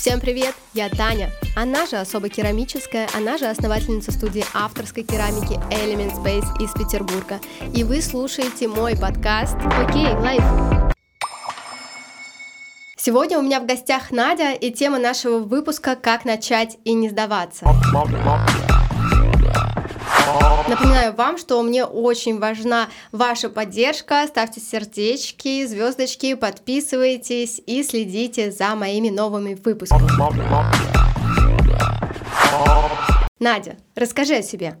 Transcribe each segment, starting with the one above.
Всем привет, я Таня. Она же особо керамическая, она же основательница студии авторской керамики Element Space из Петербурга. И вы слушаете мой подкаст «Окей, лайф». Сегодня у меня в гостях Надя, и тема нашего выпуска «Как начать и не сдаваться». Напоминаю вам, что мне очень важна ваша поддержка. Ставьте сердечки, звездочки, подписывайтесь и следите за моими новыми выпусками. Надя, расскажи о себе.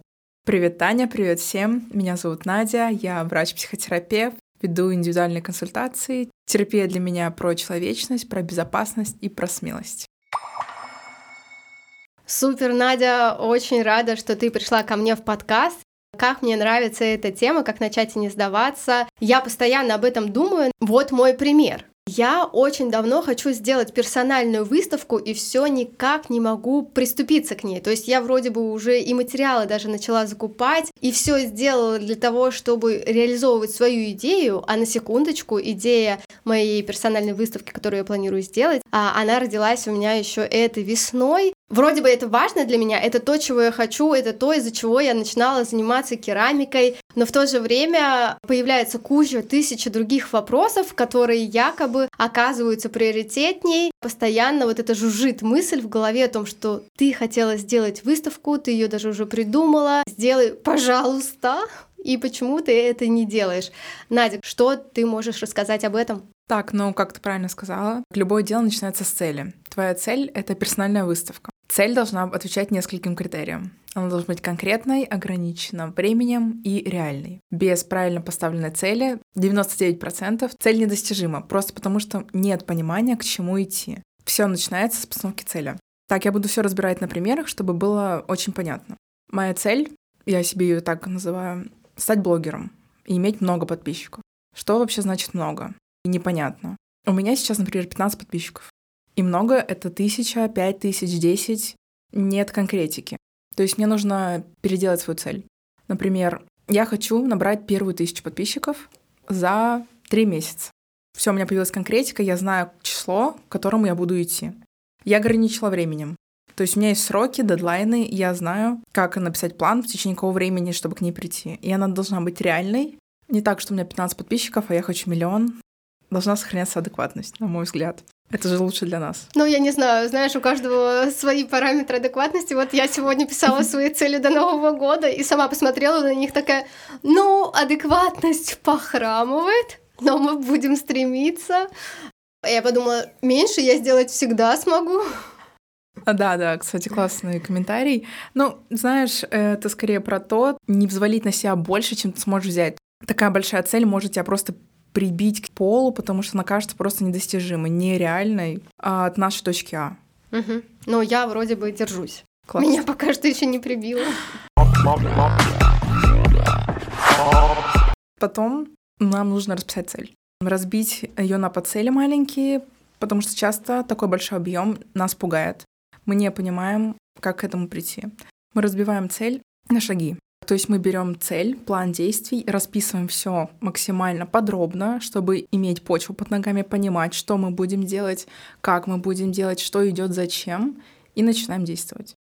Привет, Таня, привет всем. Меня зовут Надя, я врач-психотерапевт, веду индивидуальные консультации. Терапия для меня про человечность, про безопасность и про смелость. Супер, Надя, очень рада, что ты пришла ко мне в подкаст. Как мне нравится эта тема, как начать и не сдаваться. Я постоянно об этом думаю. Вот мой пример. Я очень давно хочу сделать персональную выставку и все никак не могу приступиться к ней. То есть я вроде бы уже и материалы даже начала закупать, и все сделала для того, чтобы реализовывать свою идею, а на секундочку идея моей персональной выставки, которую я планирую сделать, а она родилась у меня еще этой весной, Вроде бы это важно для меня, это то, чего я хочу, это то, из-за чего я начинала заниматься керамикой, но в то же время появляется куча, тысяча других вопросов, которые якобы оказываются приоритетней. Постоянно вот это жужжит мысль в голове о том, что ты хотела сделать выставку, ты ее даже уже придумала, сделай, пожалуйста, и почему ты это не делаешь. Надя, что ты можешь рассказать об этом? Так, ну, как ты правильно сказала, любое дело начинается с цели. Твоя цель — это персональная выставка. Цель должна отвечать нескольким критериям. Она должна быть конкретной, ограничена временем и реальной. Без правильно поставленной цели 99% цель недостижима, просто потому что нет понимания, к чему идти. Все начинается с постановки цели. Так, я буду все разбирать на примерах, чтобы было очень понятно. Моя цель, я себе ее так называю, стать блогером и иметь много подписчиков. Что вообще значит много? И непонятно. У меня сейчас, например, 15 подписчиков. И много — это тысяча, пять тысяч, десять. Нет конкретики. То есть мне нужно переделать свою цель. Например, я хочу набрать первую тысячу подписчиков за три месяца. Все, у меня появилась конкретика, я знаю число, к которому я буду идти. Я ограничила временем. То есть у меня есть сроки, дедлайны, я знаю, как написать план в течение какого времени, чтобы к ней прийти. И она должна быть реальной. Не так, что у меня 15 подписчиков, а я хочу миллион. Должна сохраняться адекватность, на мой взгляд. Это же лучше для нас. Ну, я не знаю, знаешь, у каждого свои параметры адекватности. Вот я сегодня писала свои цели до Нового года и сама посмотрела на них такая, ну, адекватность похрамывает, но мы будем стремиться. Я подумала, меньше я сделать всегда смогу. А, да, да, кстати, классный комментарий. Ну, знаешь, это скорее про то, не взвалить на себя больше, чем ты сможешь взять. Такая большая цель может тебя просто прибить к полу, потому что она кажется просто недостижимой, нереальной а от нашей точки А. Угу. Но я вроде бы держусь. Класс. Меня пока что еще не прибило. Потом нам нужно расписать цель. Разбить ее на подцели маленькие, потому что часто такой большой объем нас пугает. Мы не понимаем, как к этому прийти. Мы разбиваем цель на шаги. То есть мы берем цель, план действий, расписываем все максимально подробно, чтобы иметь почву под ногами, понимать, что мы будем делать, как мы будем делать, что идет зачем, и начинаем действовать.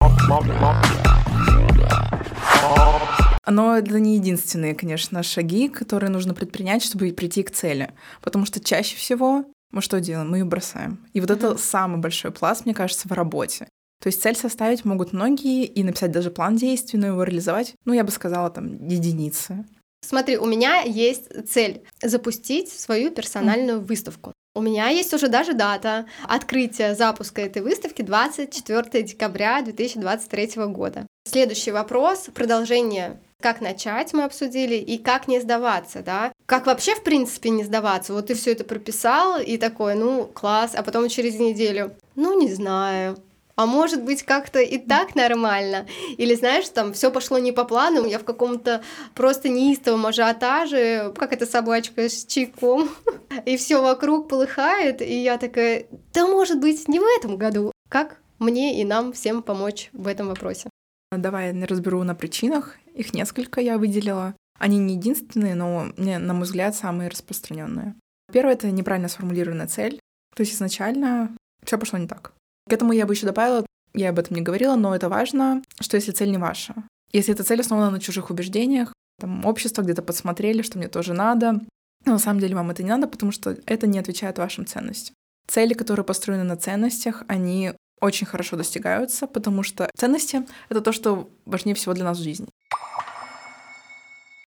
Но это не единственные, конечно, шаги, которые нужно предпринять, чтобы прийти к цели. Потому что чаще всего мы что делаем? Мы ее бросаем. И вот это самый большой пласт, мне кажется, в работе. То есть цель составить могут многие и написать даже план действий, но его реализовать, ну, я бы сказала, там, единицы. Смотри, у меня есть цель запустить свою персональную mm. выставку. У меня есть уже даже дата открытия запуска этой выставки 24 декабря 2023 года. Следующий вопрос, продолжение как начать мы обсудили и как не сдаваться, да? Как вообще, в принципе, не сдаваться? Вот ты все это прописал и такой, ну, класс, а потом через неделю, ну, не знаю, а может быть как-то и так нормально. Или знаешь, там все пошло не по плану, я в каком-то просто неистовом ажиотаже, как эта собачка с чайком, и все вокруг полыхает, и я такая, да может быть не в этом году. Как мне и нам всем помочь в этом вопросе? Давай я разберу на причинах. Их несколько я выделила. Они не единственные, но, на мой взгляд, самые распространенные. Первое — это неправильно сформулированная цель. То есть изначально все пошло не так. К этому я бы еще добавила, я об этом не говорила, но это важно, что если цель не ваша, если эта цель основана на чужих убеждениях, там общество где-то подсмотрели, что мне тоже надо, но на самом деле вам это не надо, потому что это не отвечает вашим ценностям. Цели, которые построены на ценностях, они очень хорошо достигаются, потому что ценности — это то, что важнее всего для нас в жизни.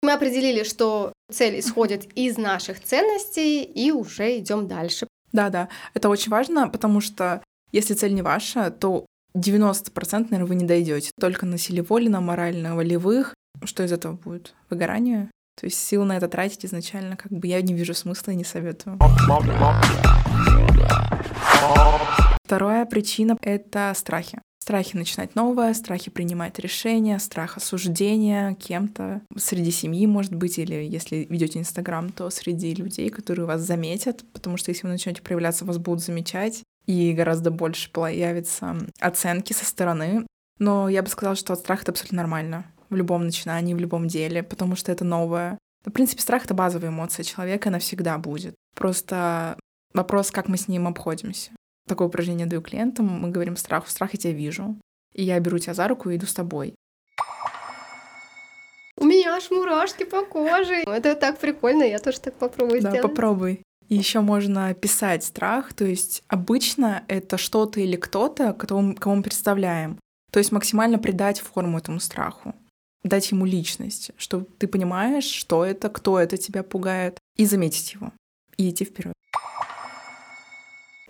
Мы определили, что цель исходит из наших ценностей, и уже идем дальше. Да-да, это очень важно, потому что если цель не ваша, то 90%, наверное, вы не дойдете. Только на силе воли, на морально-волевых. Что из этого будет? Выгорание? То есть сил на это тратить изначально, как бы я не вижу смысла и не советую. Вторая причина — это страхи. Страхи начинать новое, страхи принимать решения, страх осуждения кем-то среди семьи, может быть, или если ведете Инстаграм, то среди людей, которые вас заметят, потому что если вы начнете проявляться, вас будут замечать, и гораздо больше появится оценки со стороны. Но я бы сказала, что страх — это абсолютно нормально в любом начинании, в любом деле, потому что это новое. В принципе, страх — это базовая эмоция человека, она всегда будет. Просто вопрос, как мы с ним обходимся. Такое упражнение даю клиентам, мы говорим страх, в страхе тебя вижу, и я беру тебя за руку и иду с тобой. У меня аж мурашки по коже. Это так прикольно, я тоже так попробую да, сделать. Да, попробуй. И еще можно писать страх, то есть обычно это что-то или кто-то, кого, мы представляем. То есть максимально придать форму этому страху, дать ему личность, что ты понимаешь, что это, кто это тебя пугает, и заметить его, и идти вперед.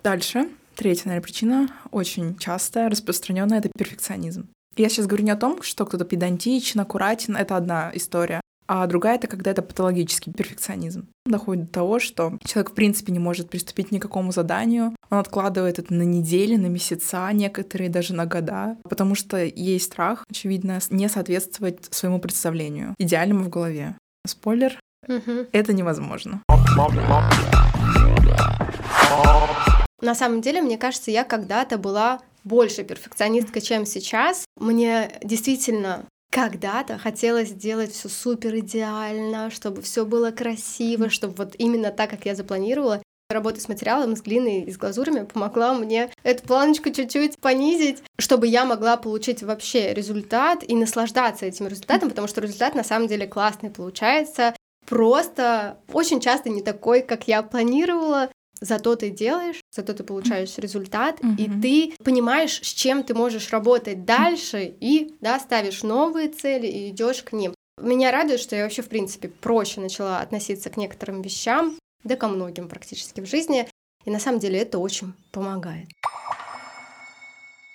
Дальше, третья, наверное, причина, очень частая, распространенная, это перфекционизм. Я сейчас говорю не о том, что кто-то педантичен, аккуратен, это одна история а другая — это когда это патологический перфекционизм. Доходит до того, что человек в принципе не может приступить к никакому заданию, он откладывает это на недели, на месяца, некоторые даже на года, потому что есть страх, очевидно, не соответствовать своему представлению, идеальному в голове. Спойлер, угу. это невозможно. На самом деле, мне кажется, я когда-то была больше перфекционисткой, чем сейчас. Мне действительно когда-то хотелось сделать все супер идеально, чтобы все было красиво, чтобы вот именно так, как я запланировала. Работа с материалом, с глиной и с глазурями помогла мне эту планочку чуть-чуть понизить, чтобы я могла получить вообще результат и наслаждаться этим результатом, потому что результат на самом деле классный получается. Просто очень часто не такой, как я планировала, зато ты делаешь, зато ты получаешь результат, mm-hmm. и ты понимаешь, с чем ты можешь работать дальше, и да, ставишь новые цели и идешь к ним. Меня радует, что я вообще, в принципе, проще начала относиться к некоторым вещам, да ко многим практически в жизни, и на самом деле это очень помогает.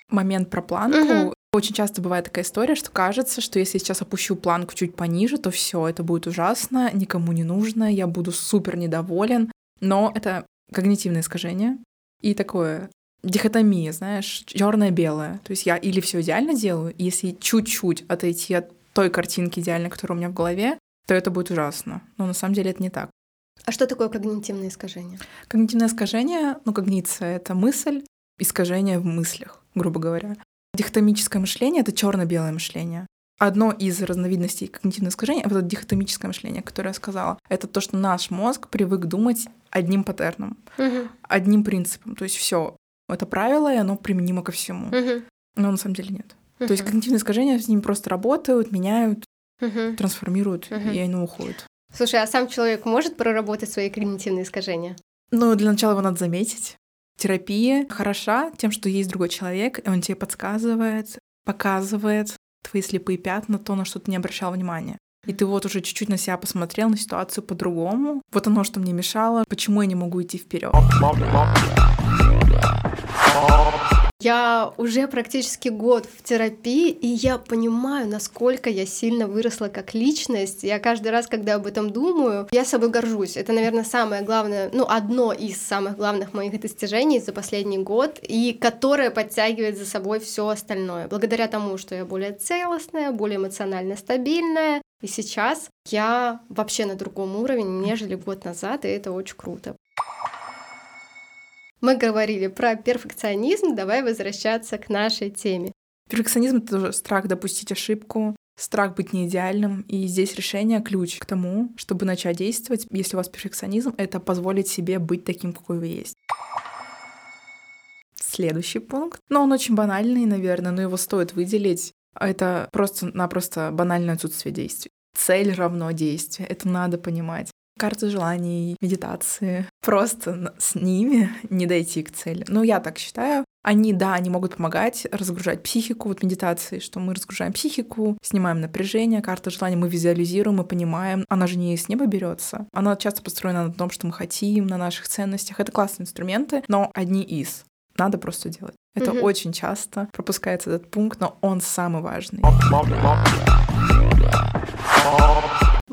Момент про планку. Угу. Очень часто бывает такая история, что кажется, что если я сейчас опущу планку чуть пониже, то все, это будет ужасно, никому не нужно, я буду супер недоволен. Но это когнитивное искажение и такое дихотомия, знаешь, черное-белое. То есть я или все идеально делаю, если чуть-чуть отойти от той картинки идеальной, которая у меня в голове, то это будет ужасно. Но на самом деле это не так. А что такое когнитивное искажение? Когнитивное искажение, ну, когниция — это мысль, искажение в мыслях, грубо говоря. Дихотомическое мышление — это черно белое мышление. Одно из разновидностей когнитивного искажения — это дихотомическое мышление, которое я сказала. Это то, что наш мозг привык думать одним паттерном, угу. одним принципом. То есть все это правило, и оно применимо ко всему. Угу. Но на самом деле нет. Угу. То есть когнитивные искажения с ним просто работают, меняют, угу. трансформируют, угу. и они уходят. Слушай, а сам человек может проработать свои когнитивные искажения? Ну, для начала его надо заметить. Терапия хороша тем, что есть другой человек, и он тебе подсказывает, показывает твои слепые пятна, то, на что ты не обращал внимания и ты вот уже чуть-чуть на себя посмотрел, на ситуацию по-другому. Вот оно, что мне мешало, почему я не могу идти вперед. Я уже практически год в терапии, и я понимаю, насколько я сильно выросла как личность. Я каждый раз, когда об этом думаю, я собой горжусь. Это, наверное, самое главное, ну, одно из самых главных моих достижений за последний год, и которое подтягивает за собой все остальное. Благодаря тому, что я более целостная, более эмоционально стабильная, и сейчас я вообще на другом уровне, нежели год назад, и это очень круто. Мы говорили про перфекционизм, давай возвращаться к нашей теме. Перфекционизм — это тоже страх допустить ошибку, страх быть неидеальным, и здесь решение — ключ к тому, чтобы начать действовать. Если у вас перфекционизм, это позволить себе быть таким, какой вы есть. следующий пункт. Но он очень банальный, наверное, но его стоит выделить. Это просто-напросто банальное отсутствие действий. Цель равно действие. Это надо понимать. Карты желаний, медитации. Просто с ними не дойти к цели. Ну, я так считаю. Они, да, они могут помогать разгружать психику, вот медитации, что мы разгружаем психику, снимаем напряжение, карта желаний мы визуализируем, мы понимаем, она же не с неба берется. Она часто построена на том, что мы хотим, на наших ценностях. Это классные инструменты, но одни из. Надо просто делать. Это mm-hmm. очень часто пропускается этот пункт, но он самый важный.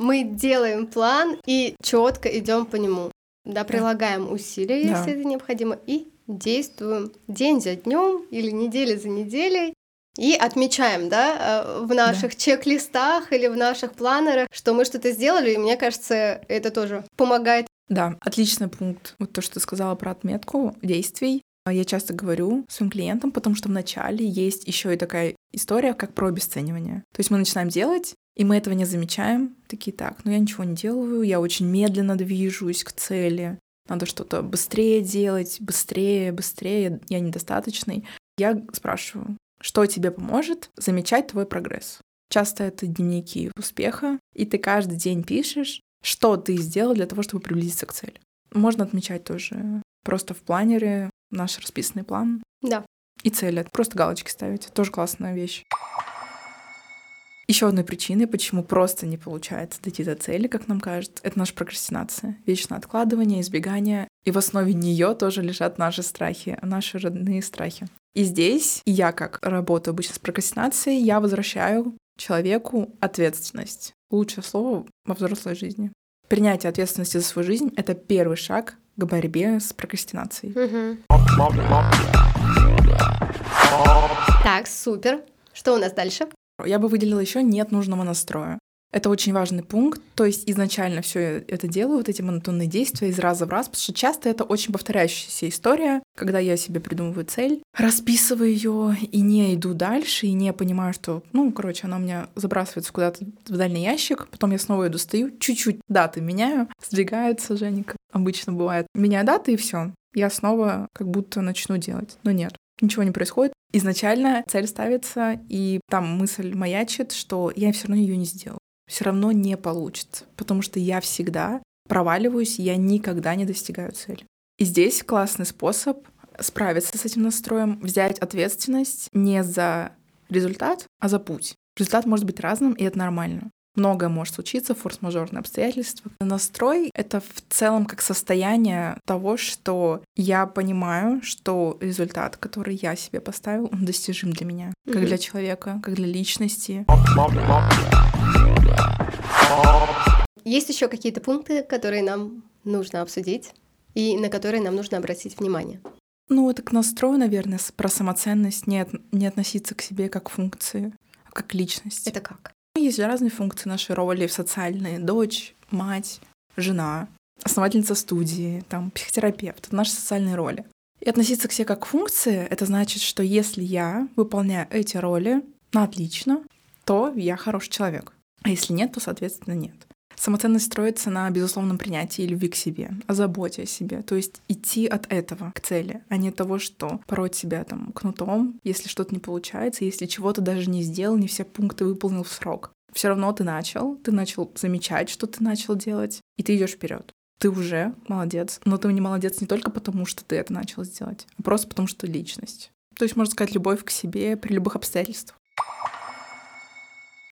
Мы делаем план и четко идем по нему. Да, прилагаем усилия, если да. это необходимо, и действуем день за днем или неделя за неделей. И отмечаем, да, э, в наших да. чек-листах или в наших планерах, что мы что-то сделали, и мне кажется, это тоже помогает. Да, отличный пункт. Вот то, что ты сказала про отметку действий. Я часто говорю своим клиентам, потому что вначале есть еще и такая история, как про обесценивание. То есть мы начинаем делать, и мы этого не замечаем. Такие, так, ну я ничего не делаю, я очень медленно движусь к цели надо что-то быстрее делать, быстрее, быстрее, я недостаточный. Я спрашиваю, что тебе поможет замечать твой прогресс? Часто это дневники успеха, и ты каждый день пишешь, что ты сделал для того, чтобы приблизиться к цели. Можно отмечать тоже просто в планере наш расписанный план. Да. И цели. Просто галочки ставить. Тоже классная вещь. Еще одной причиной, почему просто не получается дойти до цели, как нам кажется, это наша прокрастинация. Вечное откладывание, избегание. И в основе нее тоже лежат наши страхи, наши родные страхи. И здесь я, как работаю обычно с прокрастинацией, я возвращаю человеку ответственность. Лучшее слово во взрослой жизни. Принятие ответственности за свою жизнь — это первый шаг к борьбе с прокрастинацией. Так, супер. Что у нас дальше? Я бы выделила еще нет нужного настроя. Это очень важный пункт. То есть изначально все это делаю, вот эти монотонные действия из раза в раз, потому что часто это очень повторяющаяся история, когда я себе придумываю цель, расписываю ее и не иду дальше, и не понимаю, что, ну, короче, она у меня забрасывается куда-то в дальний ящик, потом я снова иду, стою, чуть-чуть даты меняю, сдвигаются, Женя, обычно бывает. Меняю даты и все. Я снова как будто начну делать. Но нет ничего не происходит. Изначально цель ставится, и там мысль маячит, что я все равно ее не сделаю. Все равно не получится, потому что я всегда проваливаюсь, я никогда не достигаю цели. И здесь классный способ справиться с этим настроем, взять ответственность не за результат, а за путь. Результат может быть разным, и это нормально. Многое может случиться, форс-мажорные обстоятельства. Настрой — это в целом как состояние того, что я понимаю, что результат, который я себе поставил, он достижим для меня, mm-hmm. как для человека, как для личности. Есть еще какие-то пункты, которые нам нужно обсудить и на которые нам нужно обратить внимание? Ну, это к настрою, наверное, про самоценность, не, от, не относиться к себе как функции, а как личность. Это как? Есть разные функции нашей роли в социальные. Дочь, мать, жена, основательница студии, там, психотерапевт. Это наши социальные роли. И относиться к себе как к функции — это значит, что если я выполняю эти роли на отлично, то я хороший человек. А если нет, то, соответственно, нет. Самоценность строится на безусловном принятии любви к себе, о заботе о себе. То есть идти от этого к цели, а не того, что пороть себя там кнутом, если что-то не получается, если чего-то даже не сделал, не все пункты выполнил в срок. Все равно ты начал, ты начал замечать, что ты начал делать, и ты идешь вперед. Ты уже молодец, но ты не молодец не только потому, что ты это начал сделать, а просто потому, что ты личность. То есть, можно сказать, любовь к себе при любых обстоятельствах.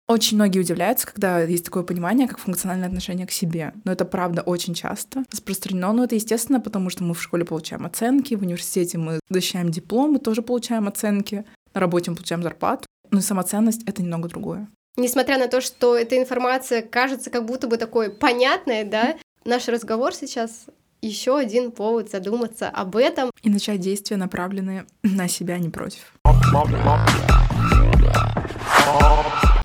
Очень многие удивляются, когда есть такое понимание, как функциональное отношение к себе. Но это правда очень часто распространено. Но это естественно, потому что мы в школе получаем оценки, в университете мы защищаем диплом, мы тоже получаем оценки, на работе мы получаем зарплату. Но самоценность — это немного другое. Несмотря на то, что эта информация кажется как будто бы такой понятной, да, наш разговор сейчас еще один повод задуматься об этом. И начать действия, направленные на себя, а не против.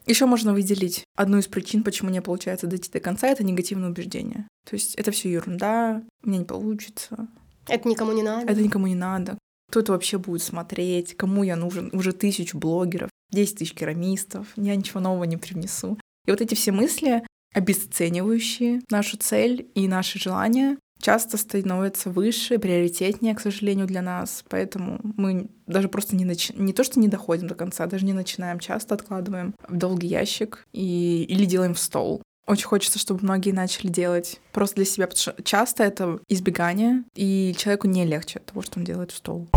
Еще можно выделить одну из причин, почему не получается дойти до конца, это негативное убеждение. То есть это все ерунда, мне не получится. Это никому не надо. Это никому не надо. Кто это вообще будет смотреть? Кому я нужен? Уже тысячу блогеров, 10 тысяч керамистов, я ничего нового не привнесу. И вот эти все мысли, обесценивающие нашу цель и наши желания, часто становится выше, приоритетнее, к сожалению, для нас. Поэтому мы даже просто не, нач... не то, что не доходим до конца, даже не начинаем, часто откладываем в долгий ящик и... или делаем в стол. Очень хочется, чтобы многие начали делать просто для себя, потому что часто это избегание, и человеку не легче от того, что он делает в стол.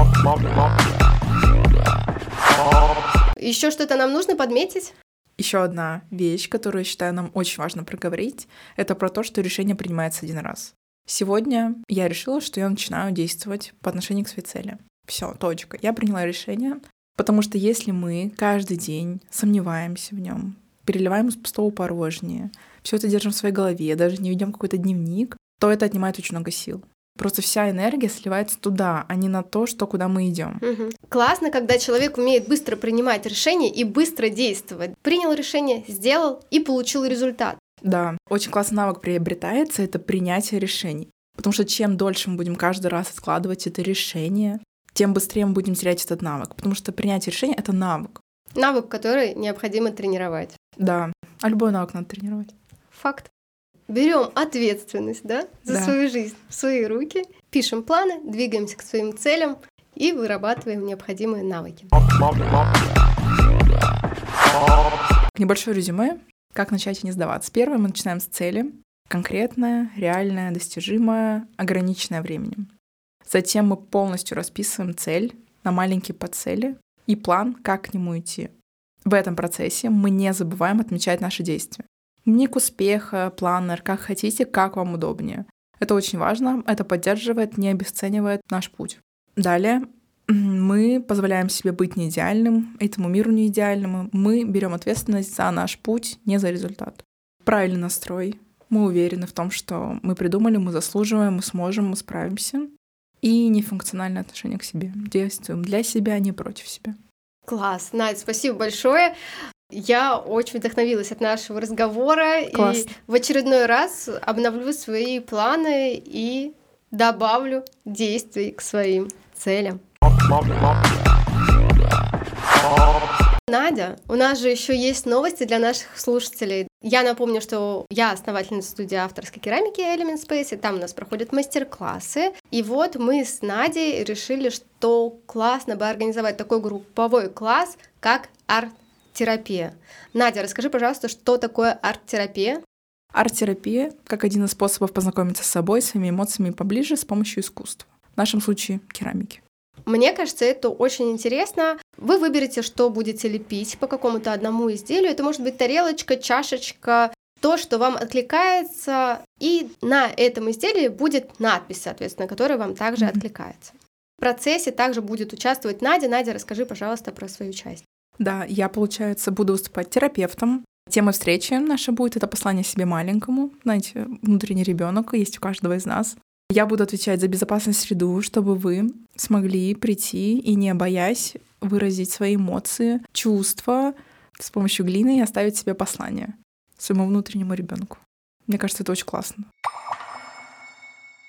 Еще что-то нам нужно подметить? Еще одна вещь, которую, я считаю, нам очень важно проговорить, это про то, что решение принимается один раз. Сегодня я решила, что я начинаю действовать по отношению к своей цели. Все, точка. Я приняла решение, потому что если мы каждый день сомневаемся в нем, переливаем из пустого порожнее, все это держим в своей голове, даже не ведем какой-то дневник, то это отнимает очень много сил. Просто вся энергия сливается туда, а не на то, что куда мы идем. Угу. Классно, когда человек умеет быстро принимать решения и быстро действовать. Принял решение, сделал и получил результат. Да, очень классный навык приобретается, это принятие решений. Потому что чем дольше мы будем каждый раз откладывать это решение, тем быстрее мы будем терять этот навык. Потому что принятие решения — это навык. Навык, который необходимо тренировать. Да, а любой навык надо тренировать. Факт. Берем ответственность да, за да. свою жизнь в свои руки, пишем планы, двигаемся к своим целям и вырабатываем необходимые навыки. Небольшое резюме. Как начать и не сдаваться? Первое, мы начинаем с цели. Конкретная, реальная, достижимая, ограниченная временем. Затем мы полностью расписываем цель на маленькие подцели и план, как к нему идти. В этом процессе мы не забываем отмечать наши действия. Дневник успеха, планер, как хотите, как вам удобнее. Это очень важно, это поддерживает, не обесценивает наш путь. Далее мы позволяем себе быть не идеальным, этому миру не идеальному. Мы берем ответственность за наш путь, не за результат. Правильный настрой. Мы уверены в том, что мы придумали, мы заслуживаем, мы сможем, мы справимся. И нефункциональное отношение к себе. Действуем для себя, а не против себя. Класс, Надь, спасибо большое. Я очень вдохновилась от нашего разговора Класс. и в очередной раз обновлю свои планы и добавлю действий к своим целям. Надя, у нас же еще есть новости для наших слушателей. Я напомню, что я основательница студии авторской керамики Element Space, и там у нас проходят мастер-классы. И вот мы с Надей решили, что классно бы организовать такой групповой класс, как арт арт-терапия. Надя, расскажи, пожалуйста, что такое арт-терапия? Арт-терапия как один из способов познакомиться с собой, своими эмоциями поближе с помощью искусства. В нашем случае керамики. Мне кажется, это очень интересно. Вы выберете, что будете лепить по какому-то одному изделию. Это может быть тарелочка, чашечка, то, что вам откликается, и на этом изделии будет надпись, соответственно, которая вам также mm-hmm. откликается. В процессе также будет участвовать Надя. Надя, расскажи, пожалуйста, про свою часть. Да, я, получается, буду выступать терапевтом. Тема встречи наша будет это послание себе маленькому. Знаете, внутренний ребенок есть у каждого из нас. Я буду отвечать за безопасную среду, чтобы вы смогли прийти и не боясь выразить свои эмоции, чувства с помощью глины и оставить себе послание своему внутреннему ребенку. Мне кажется, это очень классно.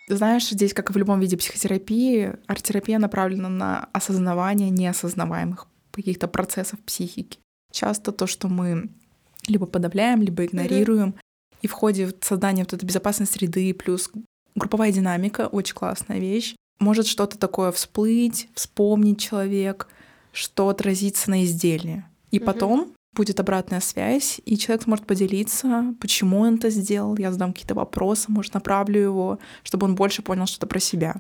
Знаешь, здесь, как и в любом виде психотерапии, арт-терапия направлена на осознавание неосознаваемых каких-то процессов психики. Часто то, что мы либо подавляем, либо игнорируем. Mm-hmm. И в ходе создания вот этой безопасной среды плюс групповая динамика, очень классная вещь, может что-то такое всплыть, вспомнить человек, что отразится на изделии. И mm-hmm. потом будет обратная связь, и человек сможет поделиться, почему он это сделал. Я задам какие-то вопросы, может, направлю его, чтобы он больше понял что-то про себя.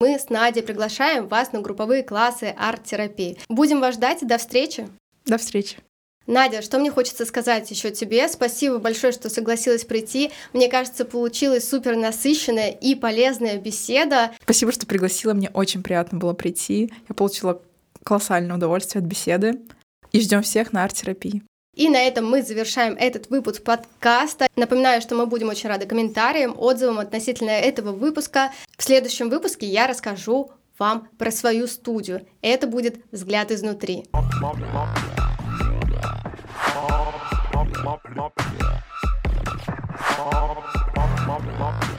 Мы с Надей приглашаем вас на групповые классы арт-терапии. Будем вас ждать. До встречи. До встречи. Надя, что мне хочется сказать еще тебе? Спасибо большое, что согласилась прийти. Мне кажется, получилась супер насыщенная и полезная беседа. Спасибо, что пригласила. Мне очень приятно было прийти. Я получила колоссальное удовольствие от беседы. И ждем всех на арт-терапии. И на этом мы завершаем этот выпуск подкаста. Напоминаю, что мы будем очень рады комментариям, отзывам относительно этого выпуска. В следующем выпуске я расскажу вам про свою студию. Это будет «Взгляд изнутри». Mop, mop, mop, mop, mop, mop, mop.